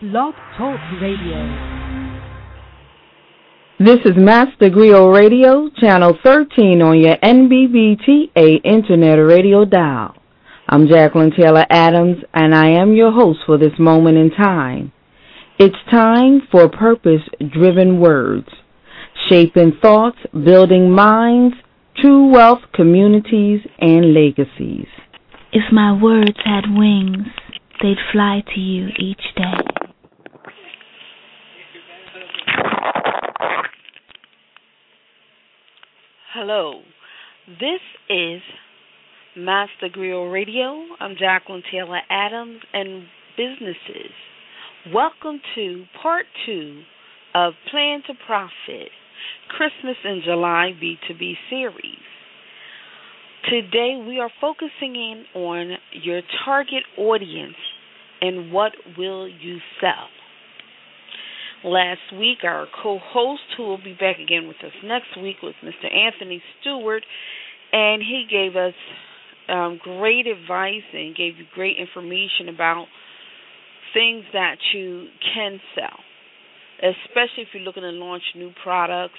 Blog Talk Radio. This is Master Griot Radio, channel 13 on your NBBTA Internet Radio dial. I'm Jacqueline Taylor Adams, and I am your host for this moment in time. It's time for purpose driven words, shaping thoughts, building minds, true wealth, communities, and legacies. If my words had wings, they'd fly to you each day. Hello, this is Master Griot Radio. I'm Jacqueline Taylor Adams and businesses. Welcome to part two of Plan to Profit Christmas in July B2B series. Today we are focusing in on your target audience and what will you sell. Last week, our co host, who will be back again with us next week, was Mr. Anthony Stewart, and he gave us um, great advice and gave you great information about things that you can sell, especially if you're looking to launch new products.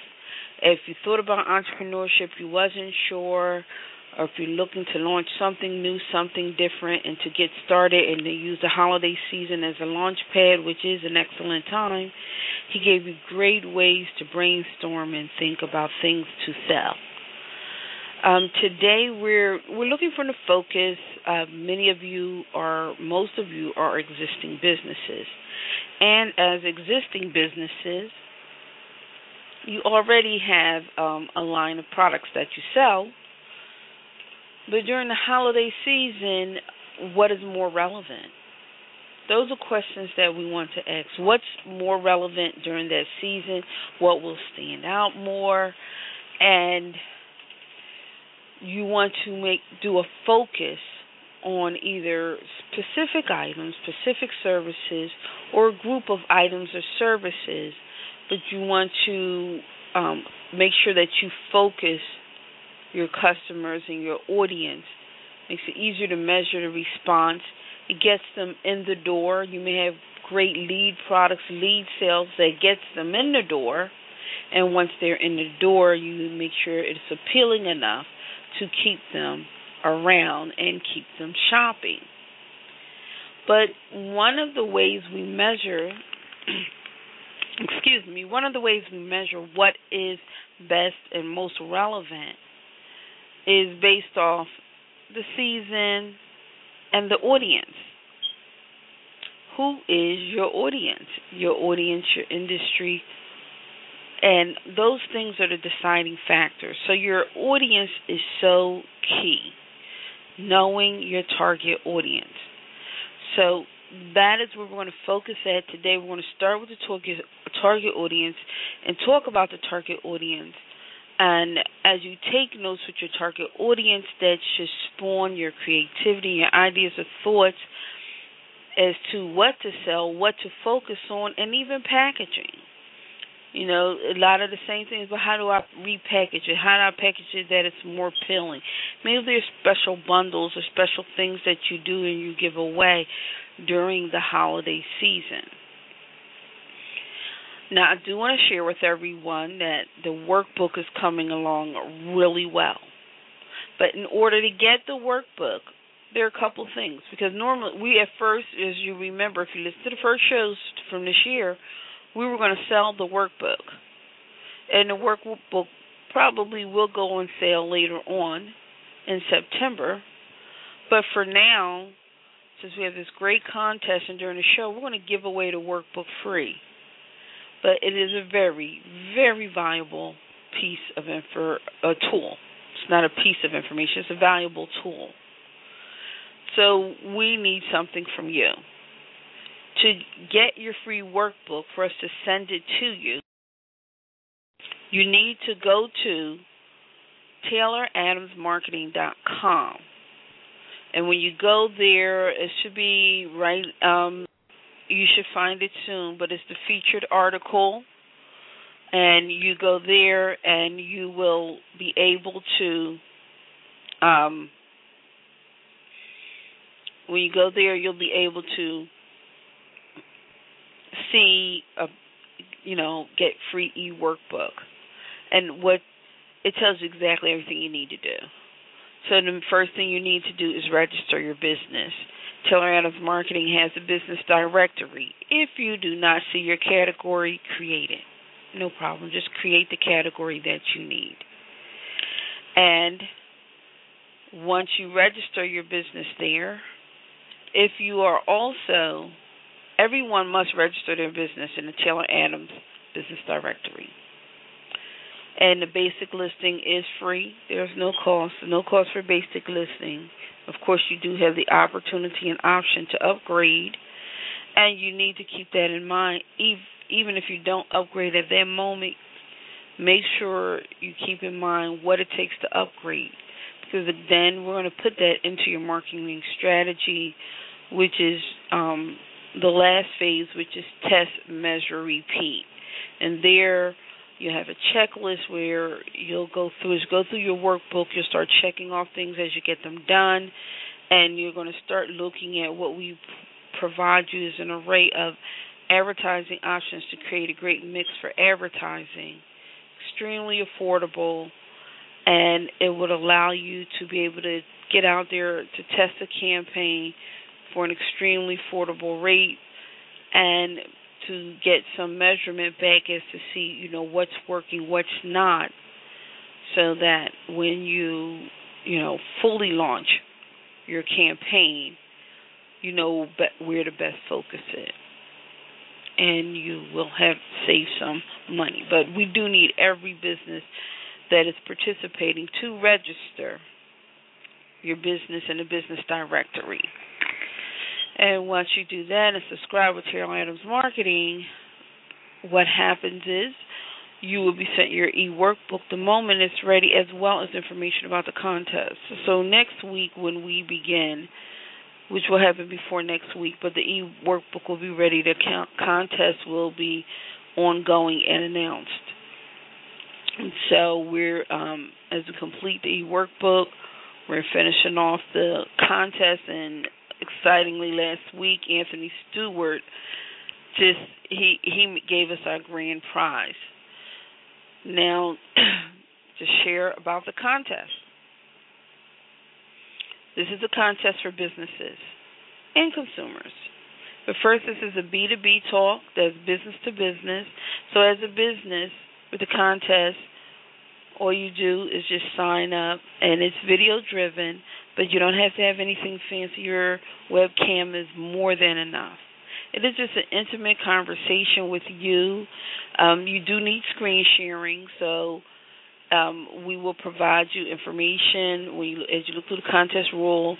If you thought about entrepreneurship, you wasn't sure, or if you're looking to launch something new, something different, and to get started and to use the holiday season as a launch pad, which is an excellent time, he gave you great ways to brainstorm and think about things to sell. Um, today we're we're looking for the focus. Uh, many of you are, most of you are existing businesses, and as existing businesses, you already have um, a line of products that you sell. But during the holiday season, what is more relevant? Those are questions that we want to ask. What's more relevant during that season? What will stand out more? And you want to make do a focus on either specific items, specific services, or a group of items or services, but you want to um, make sure that you focus your customers and your audience. Makes it easier to measure the response. It gets them in the door. You may have great lead products, lead sales that gets them in the door. And once they're in the door, you make sure it's appealing enough to keep them around and keep them shopping. But one of the ways we measure, excuse me, one of the ways we measure what is best and most relevant is based off the season and the audience. Who is your audience? Your audience, your industry, and those things are the deciding factors. So your audience is so key. Knowing your target audience. So that is where we're going to focus at today. We're going to start with the target target audience and talk about the target audience. And as you take notes with your target audience, that should spawn your creativity, your ideas or thoughts as to what to sell, what to focus on, and even packaging. You know, a lot of the same things, but how do I repackage it? How do I package it that it's more appealing? Maybe there's special bundles or special things that you do and you give away during the holiday season. Now, I do want to share with everyone that the workbook is coming along really well. But in order to get the workbook, there are a couple things because normally we at first, as you remember, if you listen to the first shows from this year, we were going to sell the workbook. And the workbook probably will go on sale later on in September. But for now, since we have this great contest and during the show, we're going to give away the workbook free. But it is a very, very valuable piece of info, a tool. It's not a piece of information, it's a valuable tool. So we need something from you to get your free workbook for us to send it to you, you need to go to tayloradamsmarketing.com. And when you go there, it should be right um you should find it soon, but it's the featured article and you go there and you will be able to um when you go there you'll be able to see a you know get free e-workbook. And what it tells you exactly everything you need to do so the first thing you need to do is register your business Taylor Adams Marketing has a business directory. If you do not see your category, create it. No problem. Just create the category that you need. And once you register your business there, if you are also, everyone must register their business in the Taylor Adams Business Directory. And the basic listing is free. There's no cost, no cost for basic listing. Of course, you do have the opportunity and option to upgrade, and you need to keep that in mind. Even if you don't upgrade at that moment, make sure you keep in mind what it takes to upgrade because then we're going to put that into your marketing strategy, which is um, the last phase, which is test, measure, repeat. And there you have a checklist where you'll go through go through your workbook, you'll start checking off things as you get them done, and you're going to start looking at what we provide you as an array of advertising options to create a great mix for advertising. Extremely affordable and it would allow you to be able to get out there to test a campaign for an extremely affordable rate and to get some measurement back as to see, you know, what's working, what's not, so that when you, you know, fully launch your campaign, you know where to best focus it. And you will have saved some money. But we do need every business that is participating to register your business in the business directory. And once you do that and subscribe with Taylor Adams Marketing, what happens is you will be sent your e-workbook the moment it's ready, as well as information about the contest. So next week when we begin, which will happen before next week, but the e-workbook will be ready. The contest will be ongoing and announced. And so we're um, as we complete the e-workbook, we're finishing off the contest and excitingly last week, Anthony Stewart just he he gave us our grand prize. Now, to share about the contest. This is a contest for businesses and consumers. But first, this is a B2B talk that's business to business. So, as a business with the contest, all you do is just sign up, and it's video driven but you don't have to have anything fancy. Your webcam is more than enough. It is just an intimate conversation with you. Um, you do need screen sharing, so um, we will provide you information when you, as you look through the contest rule,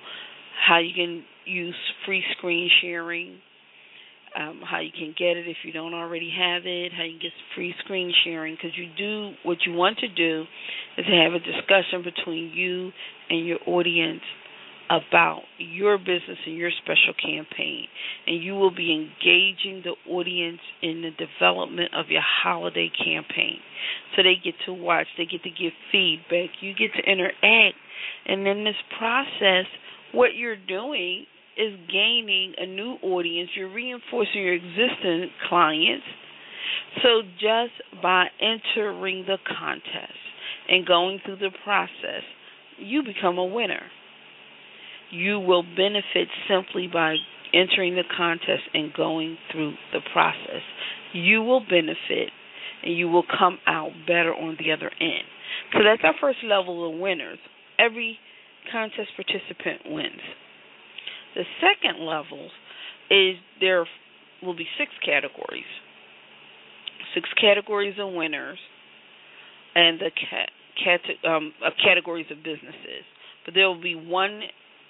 how you can use free screen sharing, um, how you can get it if you don't already have it, how you can get free screen sharing. Because you do what you want to do is to have a discussion between you and your audience about your business and your special campaign. And you will be engaging the audience in the development of your holiday campaign. So they get to watch, they get to give feedback, you get to interact. And in this process, what you're doing is gaining a new audience, you're reinforcing your existing clients. So just by entering the contest and going through the process, you become a winner. You will benefit simply by entering the contest and going through the process. You will benefit and you will come out better on the other end. So that's our first level of winners. Every contest participant wins. The second level is there will be six categories. Six categories of winners and the cat cat- um, categories of businesses, but there will be one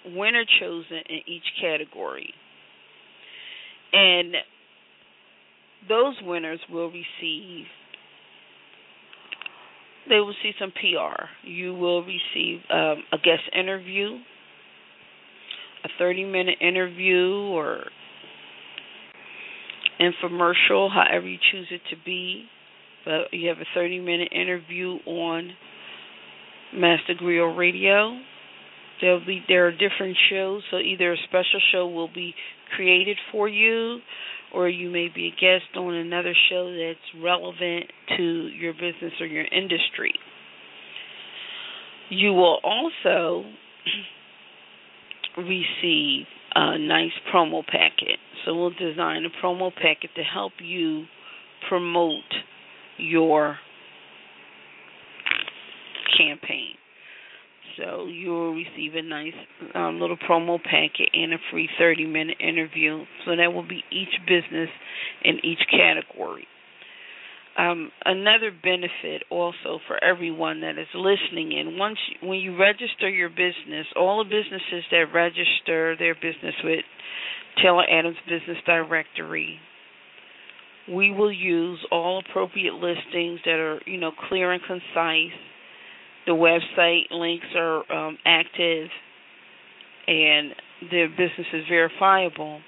winner chosen in each category. and those winners will receive they will see some PR. You will receive um, a guest interview, a 30 minute interview, or infomercial, however you choose it to be. But you have a 30 minute interview on Master Griot Radio. There'll be there are different shows, so either a special show will be created for you, or you may be a guest on another show that's relevant to your business or your industry. You will also receive a nice promo packet. So we'll design a promo packet to help you promote your campaign. So you will receive a nice um, little promo packet and a free 30 minute interview. So that will be each business in each category. Um, another benefit also for everyone that is listening in. Once you, when you register your business, all the businesses that register their business with Taylor Adams Business Directory, we will use all appropriate listings that are you know clear and concise. The website links are um, active and their business is verifiable,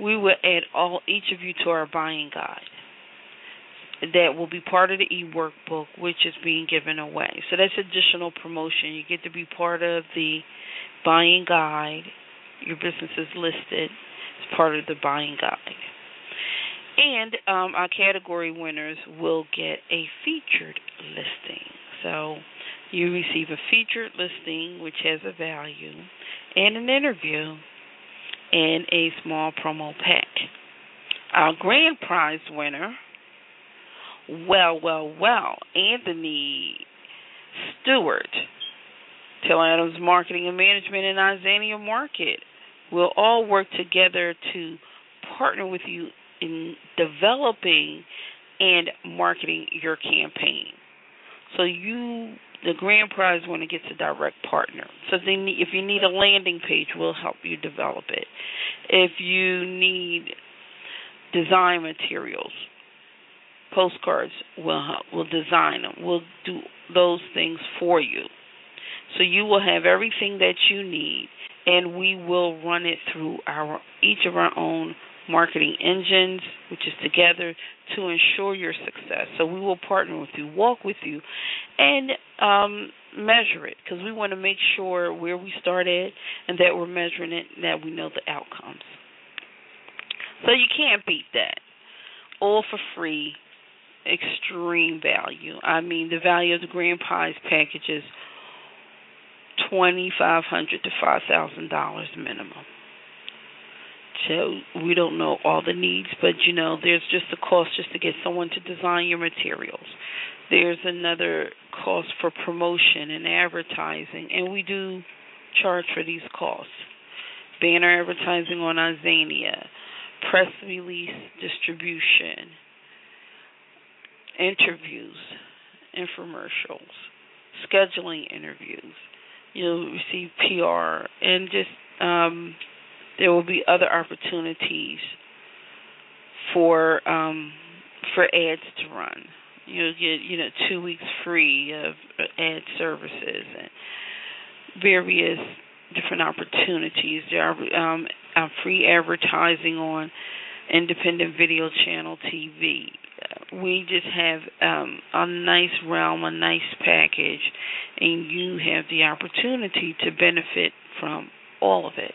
we will add all each of you to our buying guide. That will be part of the e-workbook, which is being given away. So that's additional promotion. You get to be part of the buying guide. Your business is listed as part of the buying guide. And um, our category winners will get a featured listing. So you receive a featured listing, which has a value, and an interview, and a small promo pack. Our grand prize winner, well, well, well, Anthony Stewart, Taylor Adams Marketing and Management in iZania Market, will all work together to partner with you in developing and marketing your campaign. So you the grand prize winner gets a direct partner. So if you need a landing page, we'll help you develop it. If you need design materials, postcards, we'll we'll design them. We'll do those things for you. So you will have everything that you need, and we will run it through our each of our own marketing engines, which is together to ensure your success. So we will partner with you, walk with you, and um, measure it because we want to make sure where we started and that we're measuring it and that we know the outcomes. So you can't beat that. All for free, extreme value. I mean, the value of the grand prize package is twenty five hundred to five thousand dollars minimum. So we don't know all the needs, but you know, there's just a cost just to get someone to design your materials. There's another cost for promotion and advertising, and we do charge for these costs. Banner advertising on iZania, press release distribution, interviews, infomercials, scheduling interviews. You'll receive PR and just um, there will be other opportunities for um, for ads to run. You'll get you know two weeks free of ad services and various different opportunities. There are um, uh, free advertising on independent video channel TV. We just have um, a nice realm, a nice package, and you have the opportunity to benefit from all of it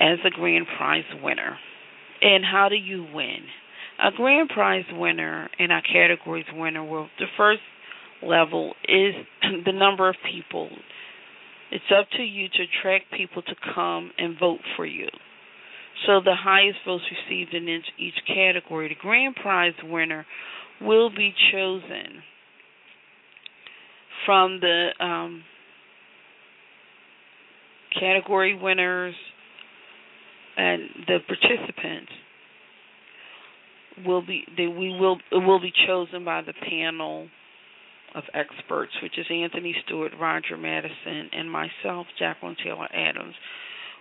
as a grand prize winner. And how do you win? A grand prize winner and our categories winner will the first level is the number of people. It's up to you to attract people to come and vote for you. So the highest votes received in each category, the grand prize winner will be chosen from the um, category winners and the participants will be they we will will be chosen by the panel of experts, which is Anthony Stewart, Roger Madison, and myself, Jacqueline Taylor Adams.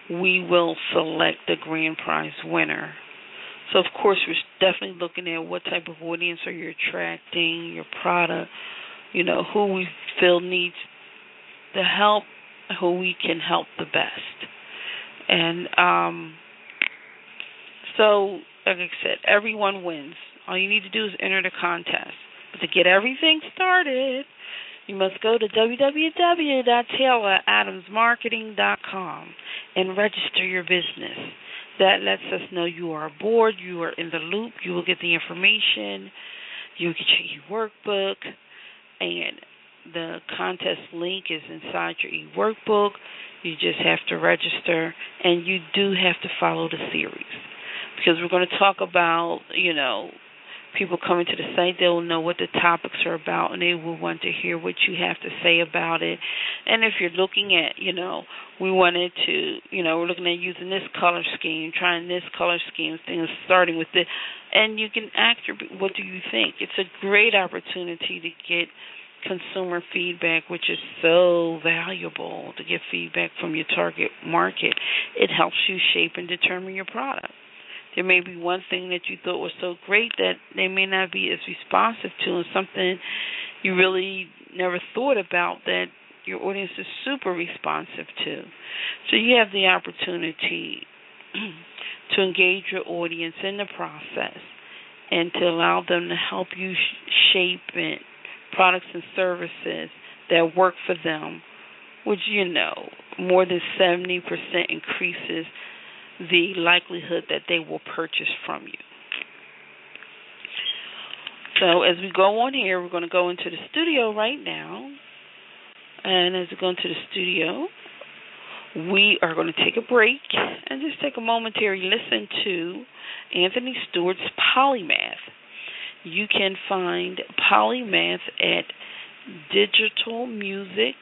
We will select the grand prize winner So of course we're definitely looking at what type of audience are you attracting, your product, you know, who we feel needs the help, who we can help the best. And um so like I said, everyone wins. All you need to do is enter the contest. But to get everything started, you must go to www.tayloradamsmarketing.com and register your business. That lets us know you are aboard, you are in the loop, you will get the information, you will get your workbook, and the contest link is inside your e-workbook. You just have to register, and you do have to follow the series because we're going to talk about, you know, people coming to the site, they will know what the topics are about and they will want to hear what you have to say about it. And if you're looking at, you know, we wanted to, you know, we're looking at using this color scheme, trying this color scheme, things starting with this, and you can ask your, what do you think? It's a great opportunity to get consumer feedback, which is so valuable to get feedback from your target market. It helps you shape and determine your product. There may be one thing that you thought was so great that they may not be as responsive to, and something you really never thought about that your audience is super responsive to. So you have the opportunity to engage your audience in the process and to allow them to help you shape it, products and services that work for them, which you know more than 70% increases the likelihood that they will purchase from you. So as we go on here, we're going to go into the studio right now. And as we go into the studio, we are going to take a break and just take a momentary listen to Anthony Stewart's Polymath. You can find Polymath at Digital Music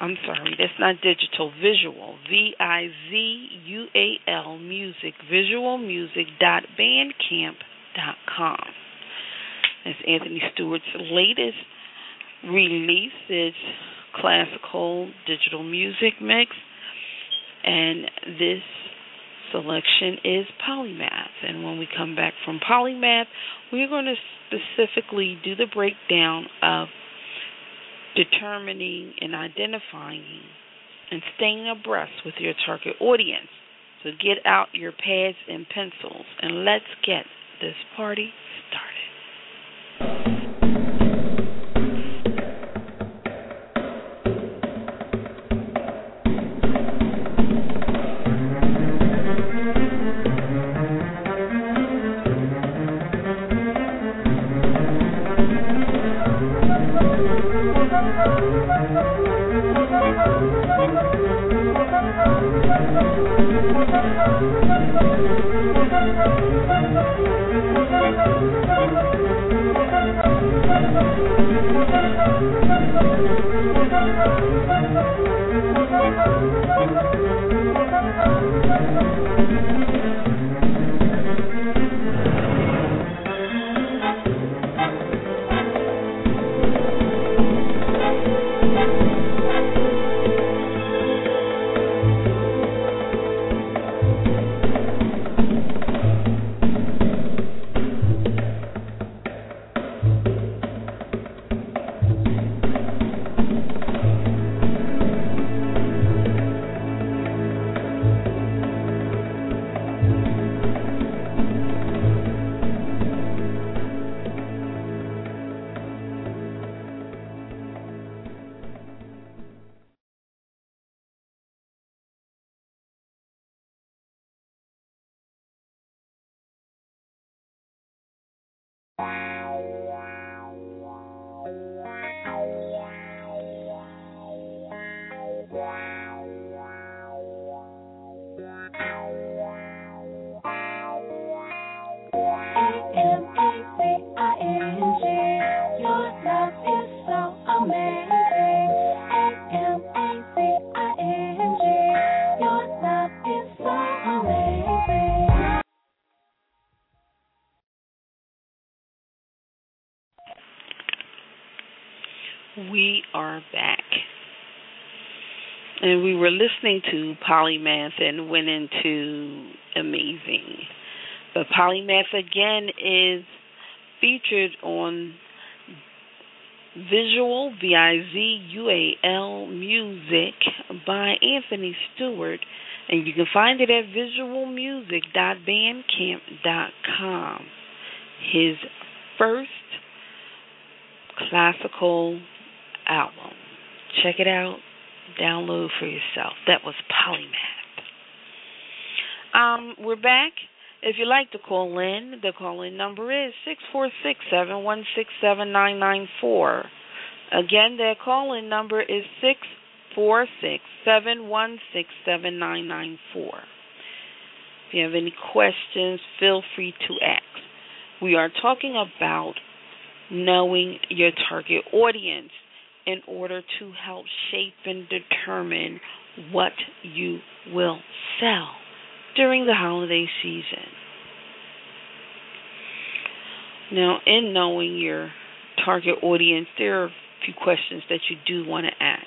I'm sorry, that's not digital, visual. V I Z U A L music, vizualmusic.bandcamp.com. That's Anthony Stewart's latest release. It's classical digital music mix. And this selection is Polymath. And when we come back from Polymath, we're going to specifically do the breakdown of determining and identifying and staying abreast with your target audience. So get out your pads and pencils and let's get this party started. We are we were listening to Polymath and went into amazing. But Polymath again is featured on Visual V I Z U A L Music by Anthony Stewart, and you can find it at vizualmusic.bandcamp.com. His first classical album. Check it out download for yourself. That was Polymath. Um, we're back. If you'd like to call in, the call in number is six four six seven one six seven nine nine four. Again, their call in number is six four six seven one six seven nine nine four. If you have any questions, feel free to ask. We are talking about knowing your target audience in order to help shape and determine what you will sell during the holiday season. Now, in knowing your target audience, there are a few questions that you do want to ask.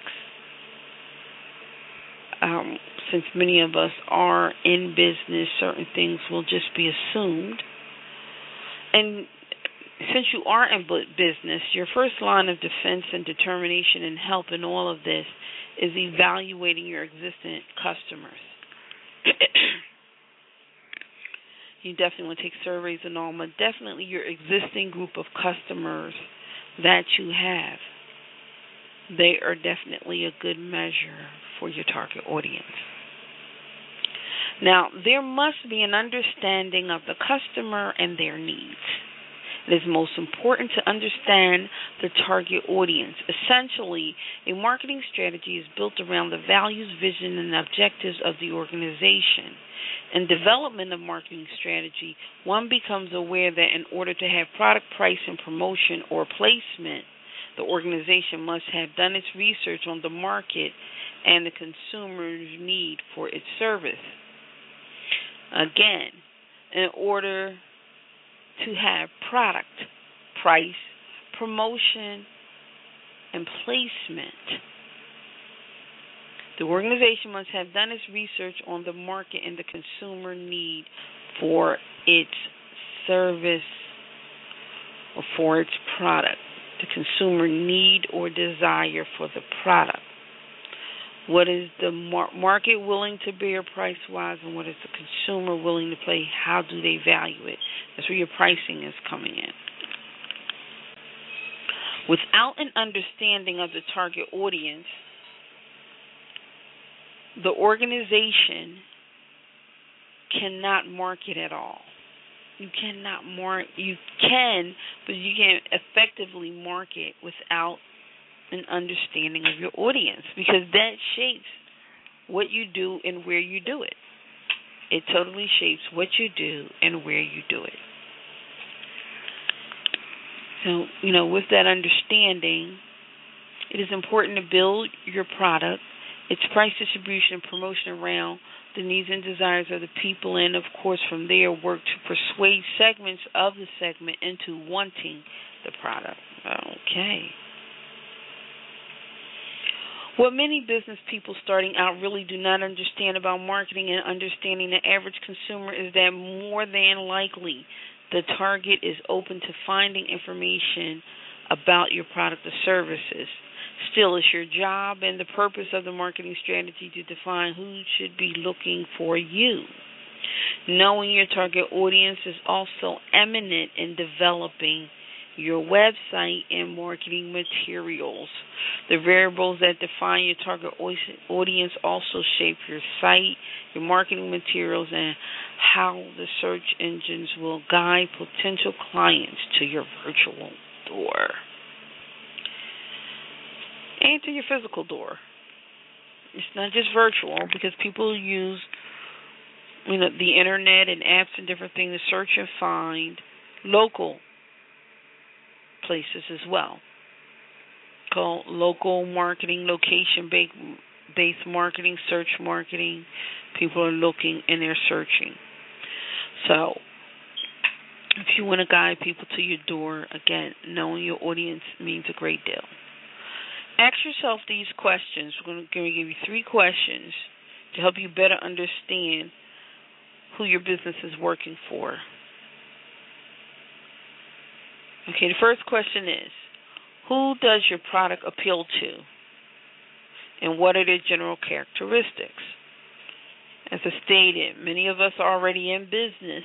Um, since many of us are in business, certain things will just be assumed. And since you are in business, your first line of defense and determination and help in all of this is evaluating your existing customers. you definitely want to take surveys and all, but definitely your existing group of customers that you have, they are definitely a good measure for your target audience. Now, there must be an understanding of the customer and their needs. It is most important to understand the target audience. Essentially, a marketing strategy is built around the values, vision, and objectives of the organization. In development of marketing strategy, one becomes aware that in order to have product price and promotion or placement, the organization must have done its research on the market and the consumer's need for its service. Again, in order to have product, price, promotion, and placement. The organization must have done its research on the market and the consumer need for its service or for its product, the consumer need or desire for the product. What is the mar- market willing to bear price wise, and what is the consumer willing to pay? How do they value it? That's where your pricing is coming in. Without an understanding of the target audience, the organization cannot market at all. You cannot mark. You can, but you can't effectively market without an understanding of your audience because that shapes what you do and where you do it. It totally shapes what you do and where you do it. So, you know, with that understanding, it is important to build your product, its price distribution and promotion around the needs and desires of the people, and of course, from there, work to persuade segments of the segment into wanting the product. Okay. What many business people starting out really do not understand about marketing and understanding the average consumer is that more than likely the target is open to finding information about your product or services. Still, it's your job and the purpose of the marketing strategy to define who should be looking for you. Knowing your target audience is also eminent in developing your website and marketing materials. The variables that define your target audience also shape your site, your marketing materials, and how the search engines will guide potential clients to your virtual door and to your physical door. It's not just virtual because people use you know the internet and apps and different things to search and find local places as well. Called local marketing, location based marketing, search marketing. People are looking and they're searching. So, if you want to guide people to your door, again, knowing your audience means a great deal. ask yourself these questions. We're going to give you three questions to help you better understand who your business is working for. Okay, the first question is Who does your product appeal to? And what are their general characteristics? As I stated, many of us are already in business,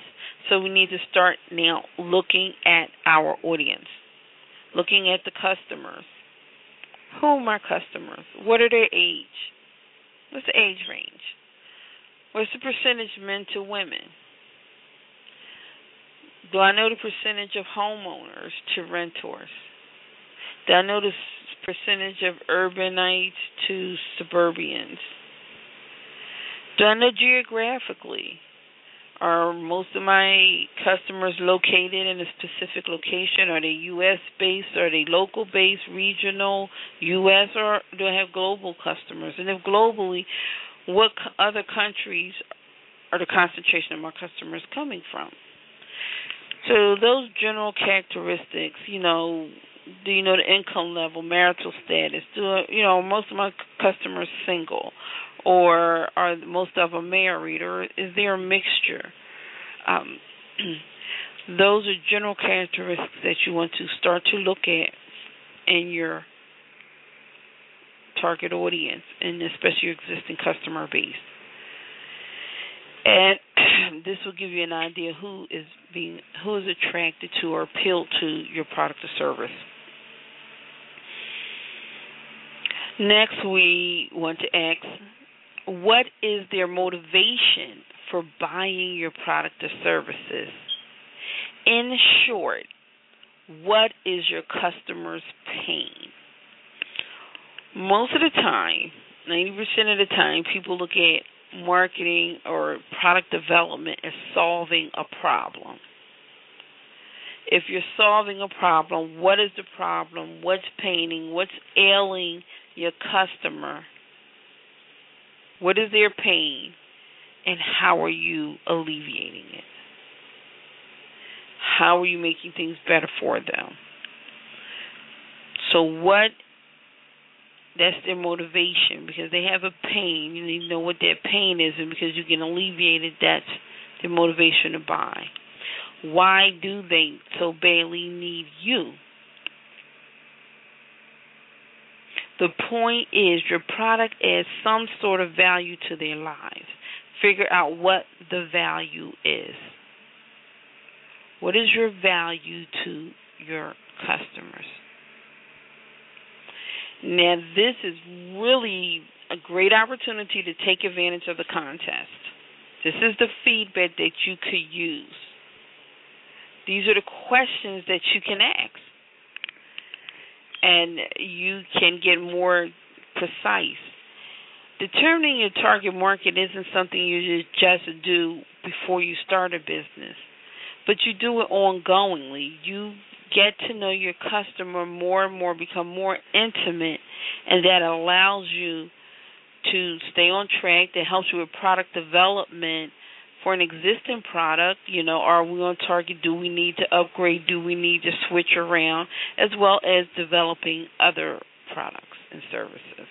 so we need to start now looking at our audience, looking at the customers. Who are my customers? What are their age? What's the age range? What's the percentage men to women? Do I know the percentage of homeowners to renters? Do I know the percentage of urbanites to suburbians? Do I know geographically? Are most of my customers located in a specific location? Are they U.S. based? Are they local based, regional, U.S., or do I have global customers? And if globally, what other countries are the concentration of my customers coming from? So those general characteristics, you know, do you know the income level, marital status? Do you know most of my customers single, or are most of them married, or is there a mixture? Um, those are general characteristics that you want to start to look at in your target audience, and especially your existing customer base. And this will give you an idea who is being who is attracted to or appealed to your product or service. Next, we want to ask what is their motivation for buying your product or services? In short, what is your customer's pain? Most of the time, 90% of the time, people look at marketing or product development is solving a problem. If you're solving a problem, what is the problem? What's paining? What's ailing your customer? What is their pain? And how are you alleviating it? How are you making things better for them? So, what that's their motivation because they have a pain. You need to know what their pain is, and because you can alleviate it, that's their motivation to buy. Why do they so badly need you? The point is, your product adds some sort of value to their lives. Figure out what the value is. What is your value to your customers? Now, this is really a great opportunity to take advantage of the contest. This is the feedback that you could use. These are the questions that you can ask. And you can get more precise. Determining your target market isn't something you just do before you start a business, but you do it ongoingly. You get to know your customer more and more, become more intimate, and that allows you to stay on track, that helps you with product development for an existing product. You know, are we on target? Do we need to upgrade? Do we need to switch around? As well as developing other products and services.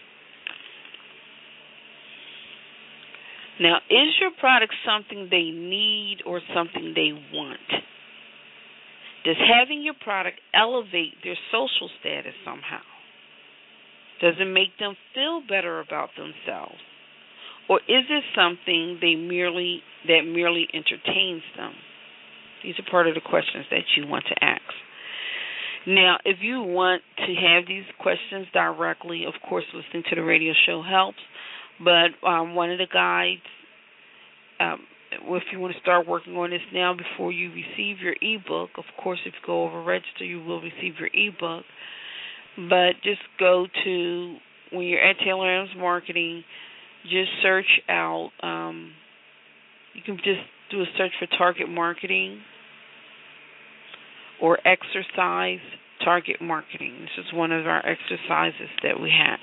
Now, is your product something they need or something they want? Does having your product elevate their social status somehow? Does it make them feel better about themselves? Or is it something they merely that merely entertains them? These are part of the questions that you want to ask. Now, if you want to have these questions directly, of course, listening to the radio show helps. But um, one of the guides um, if you want to start working on this now before you receive your ebook, of course, if you go over register, you will receive your ebook. But just go to when you're at Taylor Adams Marketing, just search out. Um, you can just do a search for target marketing or exercise target marketing. This is one of our exercises that we have.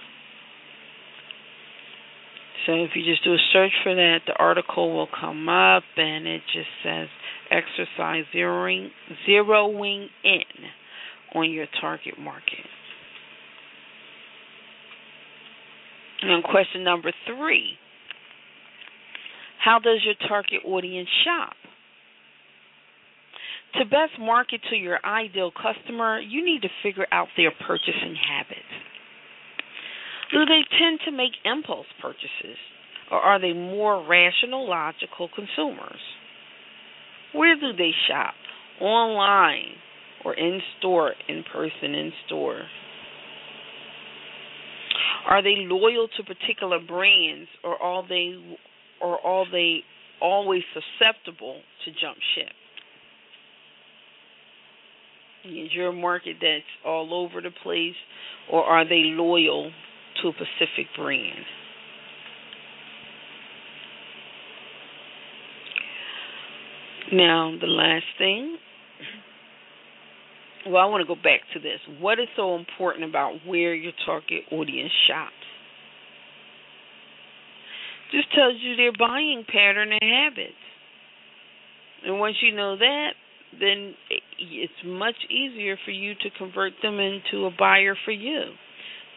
So if you just do a search for that, the article will come up and it just says exercise zeroing, zeroing in on your target market. And question number three How does your target audience shop? To best market to your ideal customer, you need to figure out their purchasing habits. Do they tend to make impulse purchases, or are they more rational, logical consumers? Where do they shop? Online or in store, in person, in store? Are they loyal to particular brands, or are they, or are they always susceptible to jump ship? Is your market that's all over the place, or are they loyal to a specific brand? Now, the last thing well, I want to go back to this. What is so important about where your target audience shops? Just tells you their buying pattern and habits. And once you know that, then it's much easier for you to convert them into a buyer for you.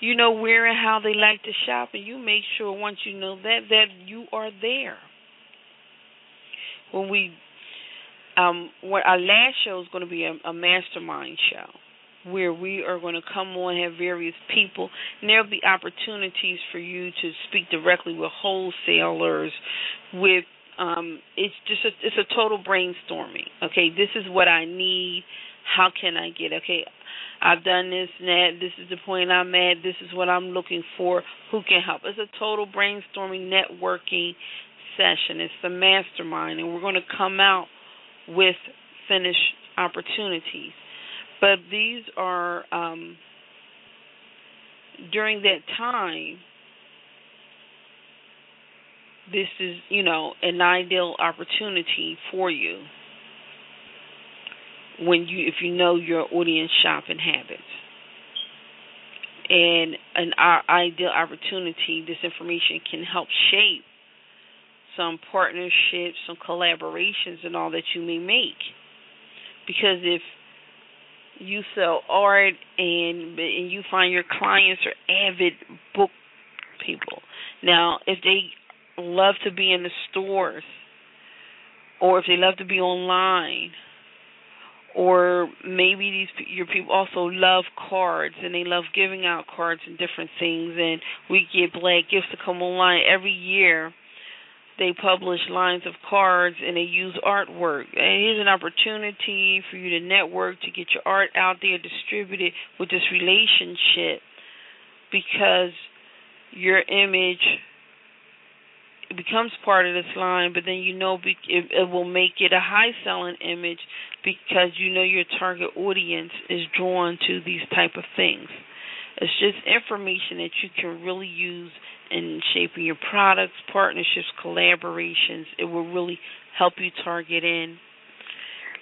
You know where and how they like to shop, and you make sure once you know that that you are there. When we um, what our last show is going to be a, a mastermind show where we are going to come on have various people and there'll be opportunities for you to speak directly with wholesalers with um it's just a, it's a total brainstorming okay? This is what i need. How can i get okay i've done this and that this is the point i'm at this is what i'm looking for who can help it's a total brainstorming networking session it's the mastermind and we're going to come out with finished opportunities. But these are um, during that time. This is, you know, an ideal opportunity for you when you, if you know your audience shopping habits and an ideal opportunity, this information can help shape some partnerships, some collaborations, and all that you may make. Because if you sell art and and you find your clients are avid book people. Now, if they love to be in the stores, or if they love to be online, or maybe these your people also love cards and they love giving out cards and different things, and we get black gifts to come online every year they publish lines of cards and they use artwork. And here's an opportunity for you to network, to get your art out there, distributed with this relationship because your image becomes part of this line, but then you know it, it will make it a high selling image because you know your target audience is drawn to these type of things. It's just information that you can really use in shaping your products, partnerships, collaborations. It will really help you target in,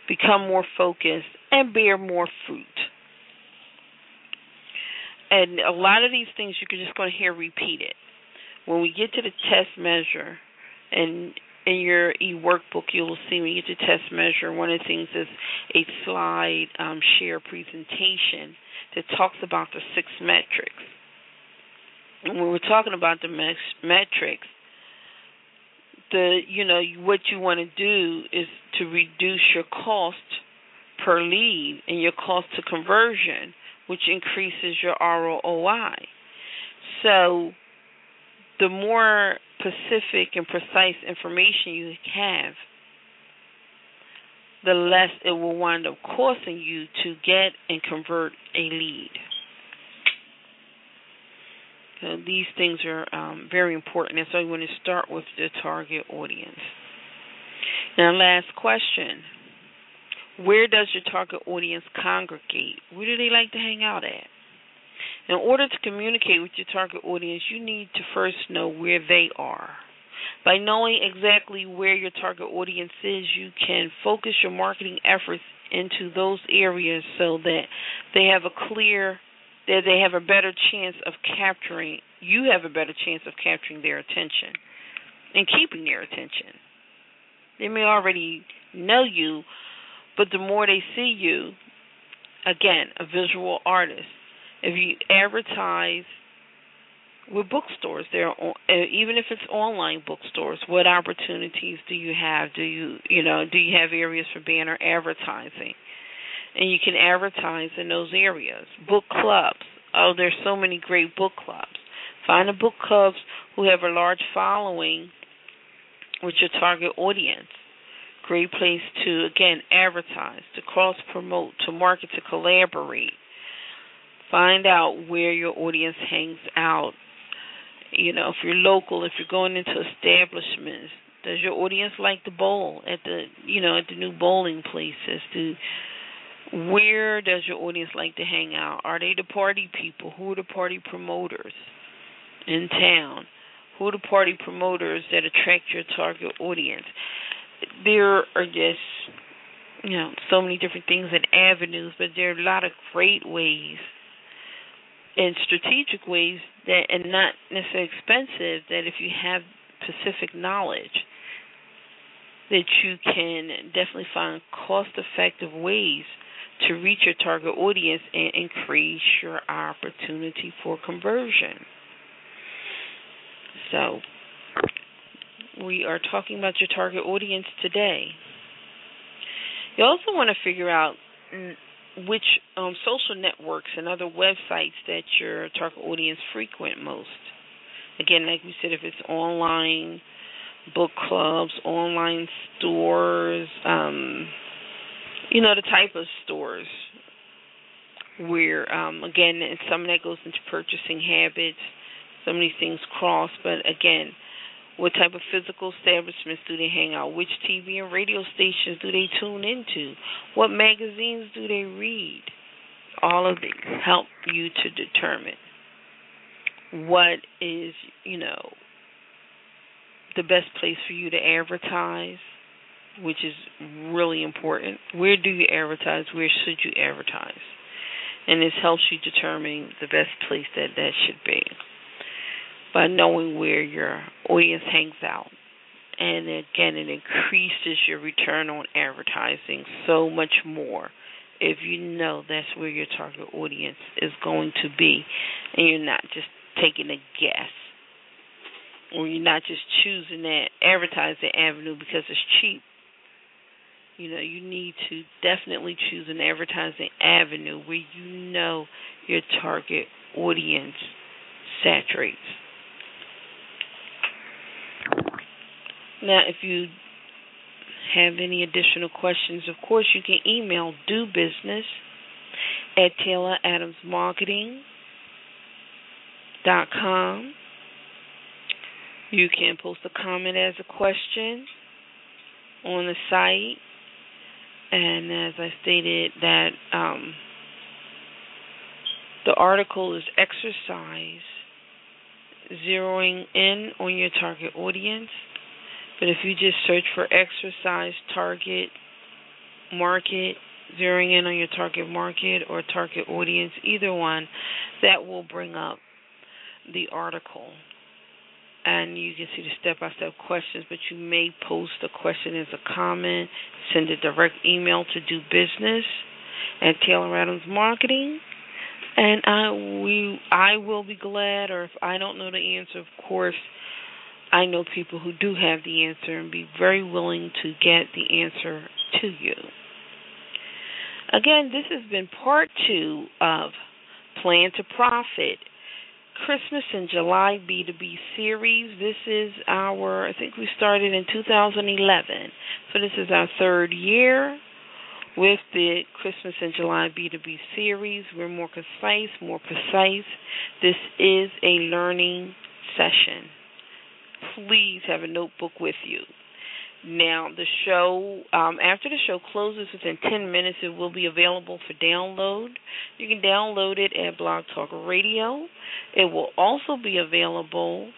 become more focused, and bear more fruit. And a lot of these things you're just going to hear repeated. When we get to the test measure, and in your e-workbook, you'll see when you get to test measure, one of the things is a slide um, share presentation that talks about the six metrics when we're talking about the metrics, the you know what you want to do is to reduce your cost per lead and your cost to conversion, which increases your ROI. So, the more specific and precise information you have, the less it will wind up costing you to get and convert a lead. So these things are um, very important, and so you want to start with the target audience. Now, last question: Where does your target audience congregate? Where do they like to hang out at? In order to communicate with your target audience, you need to first know where they are. By knowing exactly where your target audience is, you can focus your marketing efforts into those areas so that they have a clear that they have a better chance of capturing you have a better chance of capturing their attention and keeping their attention. They may already know you, but the more they see you, again, a visual artist, if you advertise with bookstores. There, uh, even if it's online bookstores, what opportunities do you have? Do you, you know, do you have areas for banner advertising? And you can advertise in those areas. Book clubs. Oh, there's so many great book clubs. Find the book clubs who have a large following with your target audience. Great place to again advertise, to cross promote, to market, to collaborate. Find out where your audience hangs out you know, if you're local, if you're going into establishments, does your audience like to bowl at the you know at the new bowling places? Do where does your audience like to hang out? Are they the party people? Who are the party promoters in town? Who are the party promoters that attract your target audience? There are just you know so many different things and avenues, but there are a lot of great ways in strategic ways that and not necessarily expensive that if you have specific knowledge that you can definitely find cost effective ways to reach your target audience and increase your opportunity for conversion. So, we are talking about your target audience today. You also want to figure out mm, which um, social networks and other websites that your target audience frequent most. Again, like we said, if it's online book clubs, online stores, um, you know, the type of stores where, um, again, some of that goes into purchasing habits. Some of these things cross, but again, what type of physical establishments do they hang out? Which TV and radio stations do they tune into? What magazines do they read? All of these help you to determine what is, you know, the best place for you to advertise, which is really important. Where do you advertise? Where should you advertise? And this helps you determine the best place that that should be by knowing where your audience hangs out. And again, it increases your return on advertising so much more if you know that's where your target audience is going to be and you're not just taking a guess or you're not just choosing that advertising avenue because it's cheap. You know, you need to definitely choose an advertising avenue where you know your target audience saturates. Now, if you have any additional questions, of course, you can email do business at tayloradamsmarketing.com. You can post a comment as a question on the site. And as I stated, that um, the article is exercise zeroing in on your target audience. But if you just search for exercise target market, zeroing in on your target market or target audience, either one, that will bring up the article. And you can see the step by step questions, but you may post a question as a comment, send a direct email to do business at Taylor Adams Marketing and I we I will be glad, or if I don't know the answer, of course, I know people who do have the answer and be very willing to get the answer to you. Again, this has been part two of Plan to Profit. Christmas in July B2B series. This is our, I think we started in 2011. So this is our third year with the Christmas in July B2B series. We're more concise, more precise. This is a learning session. Please have a notebook with you. Now, the show, um, after the show closes within 10 minutes, it will be available for download. You can download it at Blog Talk Radio. It will also be available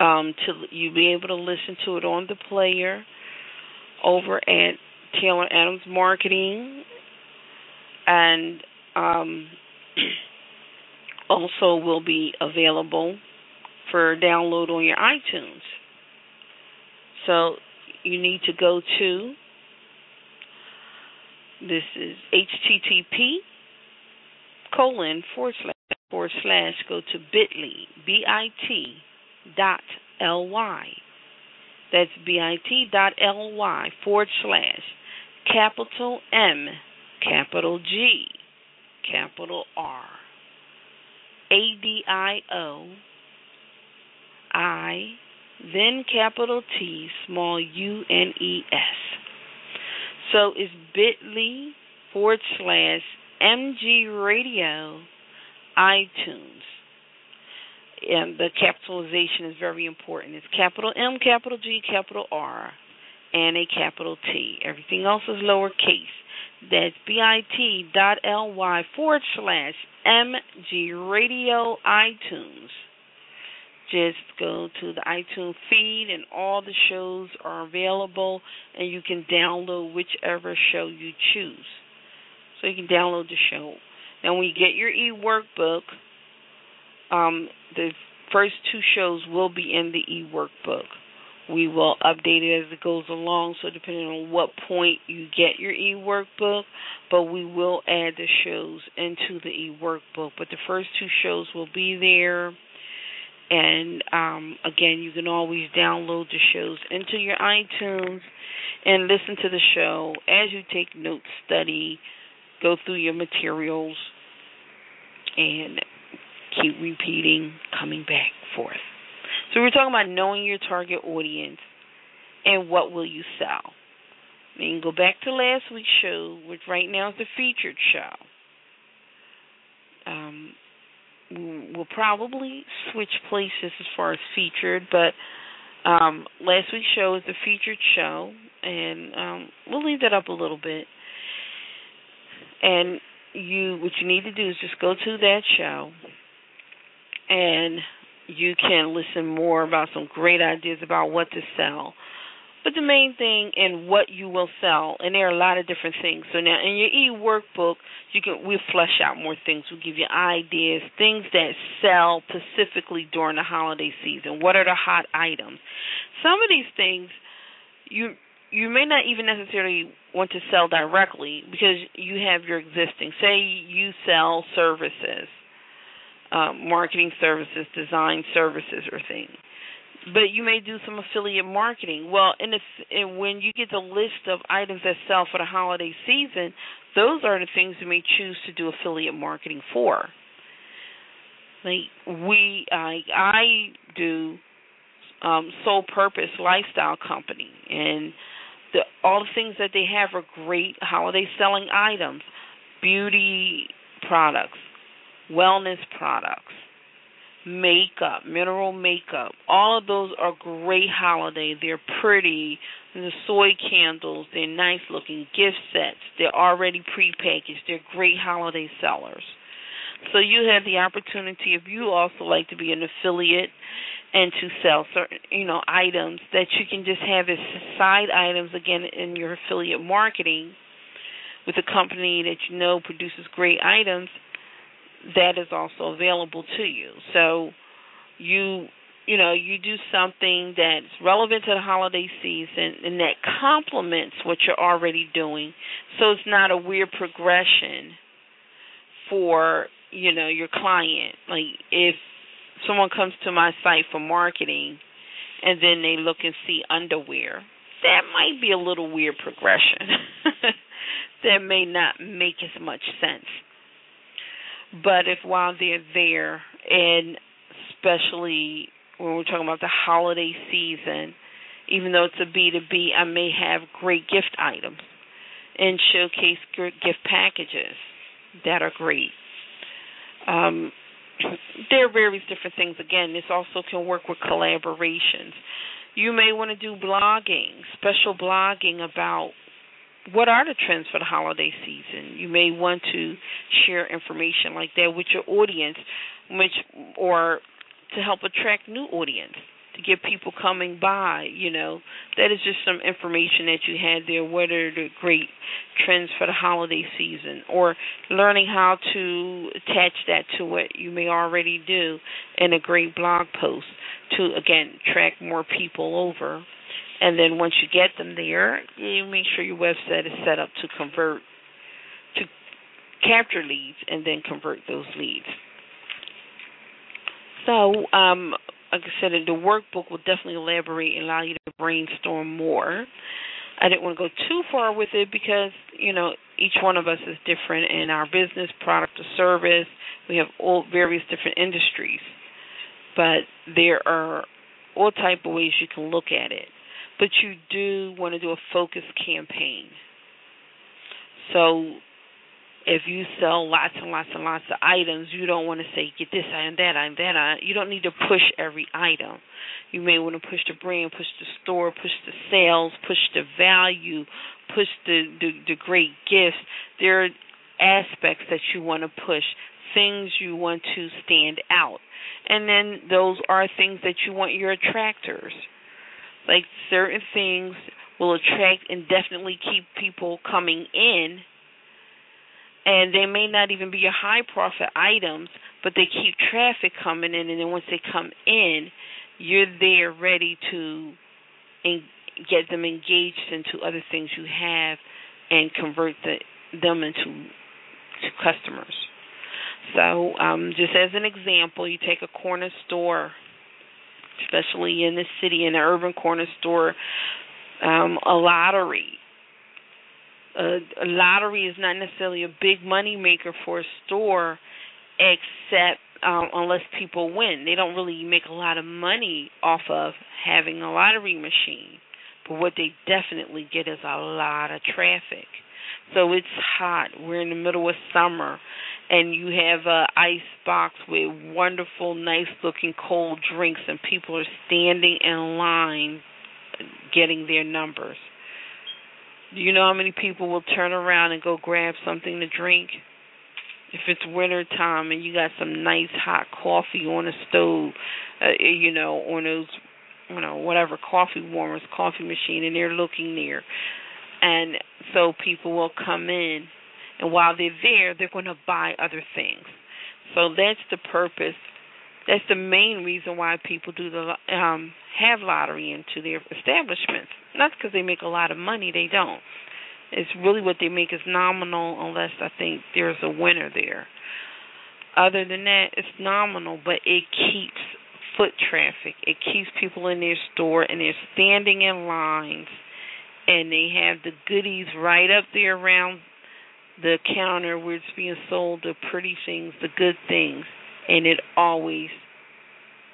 um, to you'll be able to listen to it on the player over at Taylor Adams Marketing, and um, also will be available for download on your iTunes. So you need to go to this is http colon forward slash forward slash go to bit.ly, B-I-T dot L-Y. That's bit dot ly forward slash capital M, capital G, capital R, A-D-I-O, I, then capital T, small U-N-E-S. So it's bit.ly forward slash MG Radio iTunes. And the capitalization is very important. It's capital M, capital G, capital R, and a capital T. Everything else is lowercase. That's bit.ly forward slash MG Radio iTunes. Just go to the iTunes feed, and all the shows are available, and you can download whichever show you choose. So you can download the show. Now, when you get your e workbook, um, the first two shows will be in the e workbook. We will update it as it goes along, so depending on what point you get your e workbook, but we will add the shows into the e workbook. But the first two shows will be there. And um, again, you can always download the shows into your iTunes and listen to the show as you take notes, study, go through your materials, and keep repeating, coming back forth. So we're talking about knowing your target audience and what will you sell. And go back to last week's show, which right now is the featured show. Um, we'll probably switch places as far as featured, but um, last week's show is the featured show, and um, we'll leave that up a little bit. And you, what you need to do is just go to that show, and you can listen more about some great ideas about what to sell but the main thing in what you will sell, and there are a lot of different things. So now in your e workbook, you can we flesh out more things. We give you ideas, things that sell specifically during the holiday season. What are the hot items? Some of these things you you may not even necessarily want to sell directly because you have your existing. Say you sell services, um, marketing services, design services, or things but you may do some affiliate marketing. Well, in the, when you get the list of items that sell for the holiday season, those are the things you may choose to do affiliate marketing for. Like we, I, I do um, Soul Purpose lifestyle company, and the, all the things that they have are great holiday selling items, beauty products, wellness products makeup, mineral makeup. All of those are great holiday. They're pretty. The soy candles, they're nice looking gift sets. They're already prepackaged. They're great holiday sellers. So you have the opportunity if you also like to be an affiliate and to sell certain, you know, items that you can just have as side items again in your affiliate marketing with a company that you know produces great items that is also available to you. So you you know, you do something that's relevant to the holiday season and that complements what you're already doing. So it's not a weird progression for, you know, your client. Like if someone comes to my site for marketing and then they look and see underwear, that might be a little weird progression. that may not make as much sense. But if while they're there, and especially when we're talking about the holiday season, even though it's a B2B, I may have great gift items and showcase gift packages that are great. Um, there are various different things. Again, this also can work with collaborations. You may want to do blogging, special blogging about what are the trends for the holiday season? You may want to share information like that with your audience, which or to help attract new audience, to get people coming by. You know, that is just some information that you had there. What are the great trends for the holiday season, or learning how to attach that to what you may already do in a great blog post to again attract more people over and then once you get them there, you make sure your website is set up to convert, to capture leads and then convert those leads. So, um, like I said, the workbook will definitely elaborate and allow you to brainstorm more. I didn't want to go too far with it because, you know, each one of us is different in our business, product, or service. We have all various different industries. But there are all type of ways you can look at it. But you do want to do a focused campaign. So if you sell lots and lots and lots of items, you don't want to say get this item, that item, that item. You don't need to push every item. You may want to push the brand, push the store, push the sales, push the value, push the the, the great gifts. There are aspects that you want to push, things you want to stand out, and then those are things that you want your attractors. Like certain things will attract and definitely keep people coming in. And they may not even be your high profit items, but they keep traffic coming in, and then once they come in, you're there ready to en- get them engaged into other things you have and convert the, them into to customers. So, um, just as an example, you take a corner store, especially in the city, in an urban corner store, um, a lottery a, a lottery is not necessarily a big money maker for a store, except um, unless people win. They don't really make a lot of money off of having a lottery machine. But what they definitely get is a lot of traffic. So it's hot. We're in the middle of summer, and you have a ice box with wonderful, nice-looking cold drinks, and people are standing in line getting their numbers. Do you know how many people will turn around and go grab something to drink? If it's winter time and you got some nice hot coffee on the stove, uh, you know, on those, you know, whatever coffee warmers, coffee machine, and they're looking there, and so people will come in, and while they're there, they're going to buy other things. So that's the purpose. That's the main reason why people do the um have lottery into their establishments. Not because they make a lot of money, they don't. It's really what they make is nominal unless I think there's a winner there. Other than that, it's nominal, but it keeps foot traffic. It keeps people in their store and they're standing in lines and they have the goodies right up there around the counter where it's being sold, the pretty things, the good things, and it always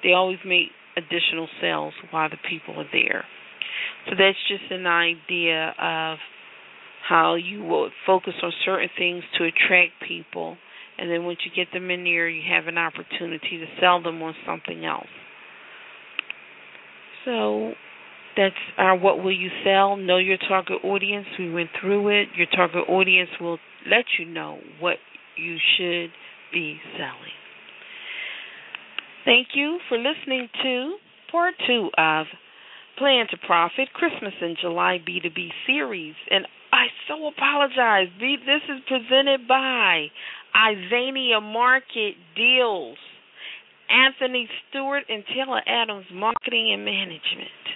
they always make additional sales while the people are there. So that's just an idea of how you will focus on certain things to attract people, and then once you get them in there, you have an opportunity to sell them on something else. So that's our what will you sell? Know your target audience. We went through it. Your target audience will let you know what you should be selling. Thank you for listening to part two of Plan to Profit Christmas in July B2B series. And I so apologize. This is presented by iZania Market Deals, Anthony Stewart, and Taylor Adams Marketing and Management.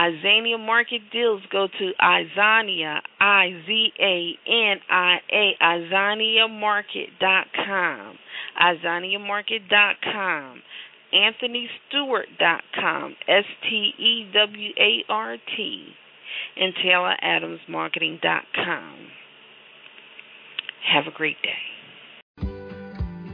iZania Market Deals, go to iZania, I Z A N I A, iZaniaMarket.com. iZaniaMarket.com. AnthonyStewart.com, S T E W A R T and TaylorAdamsMarketing.com. Have a great day.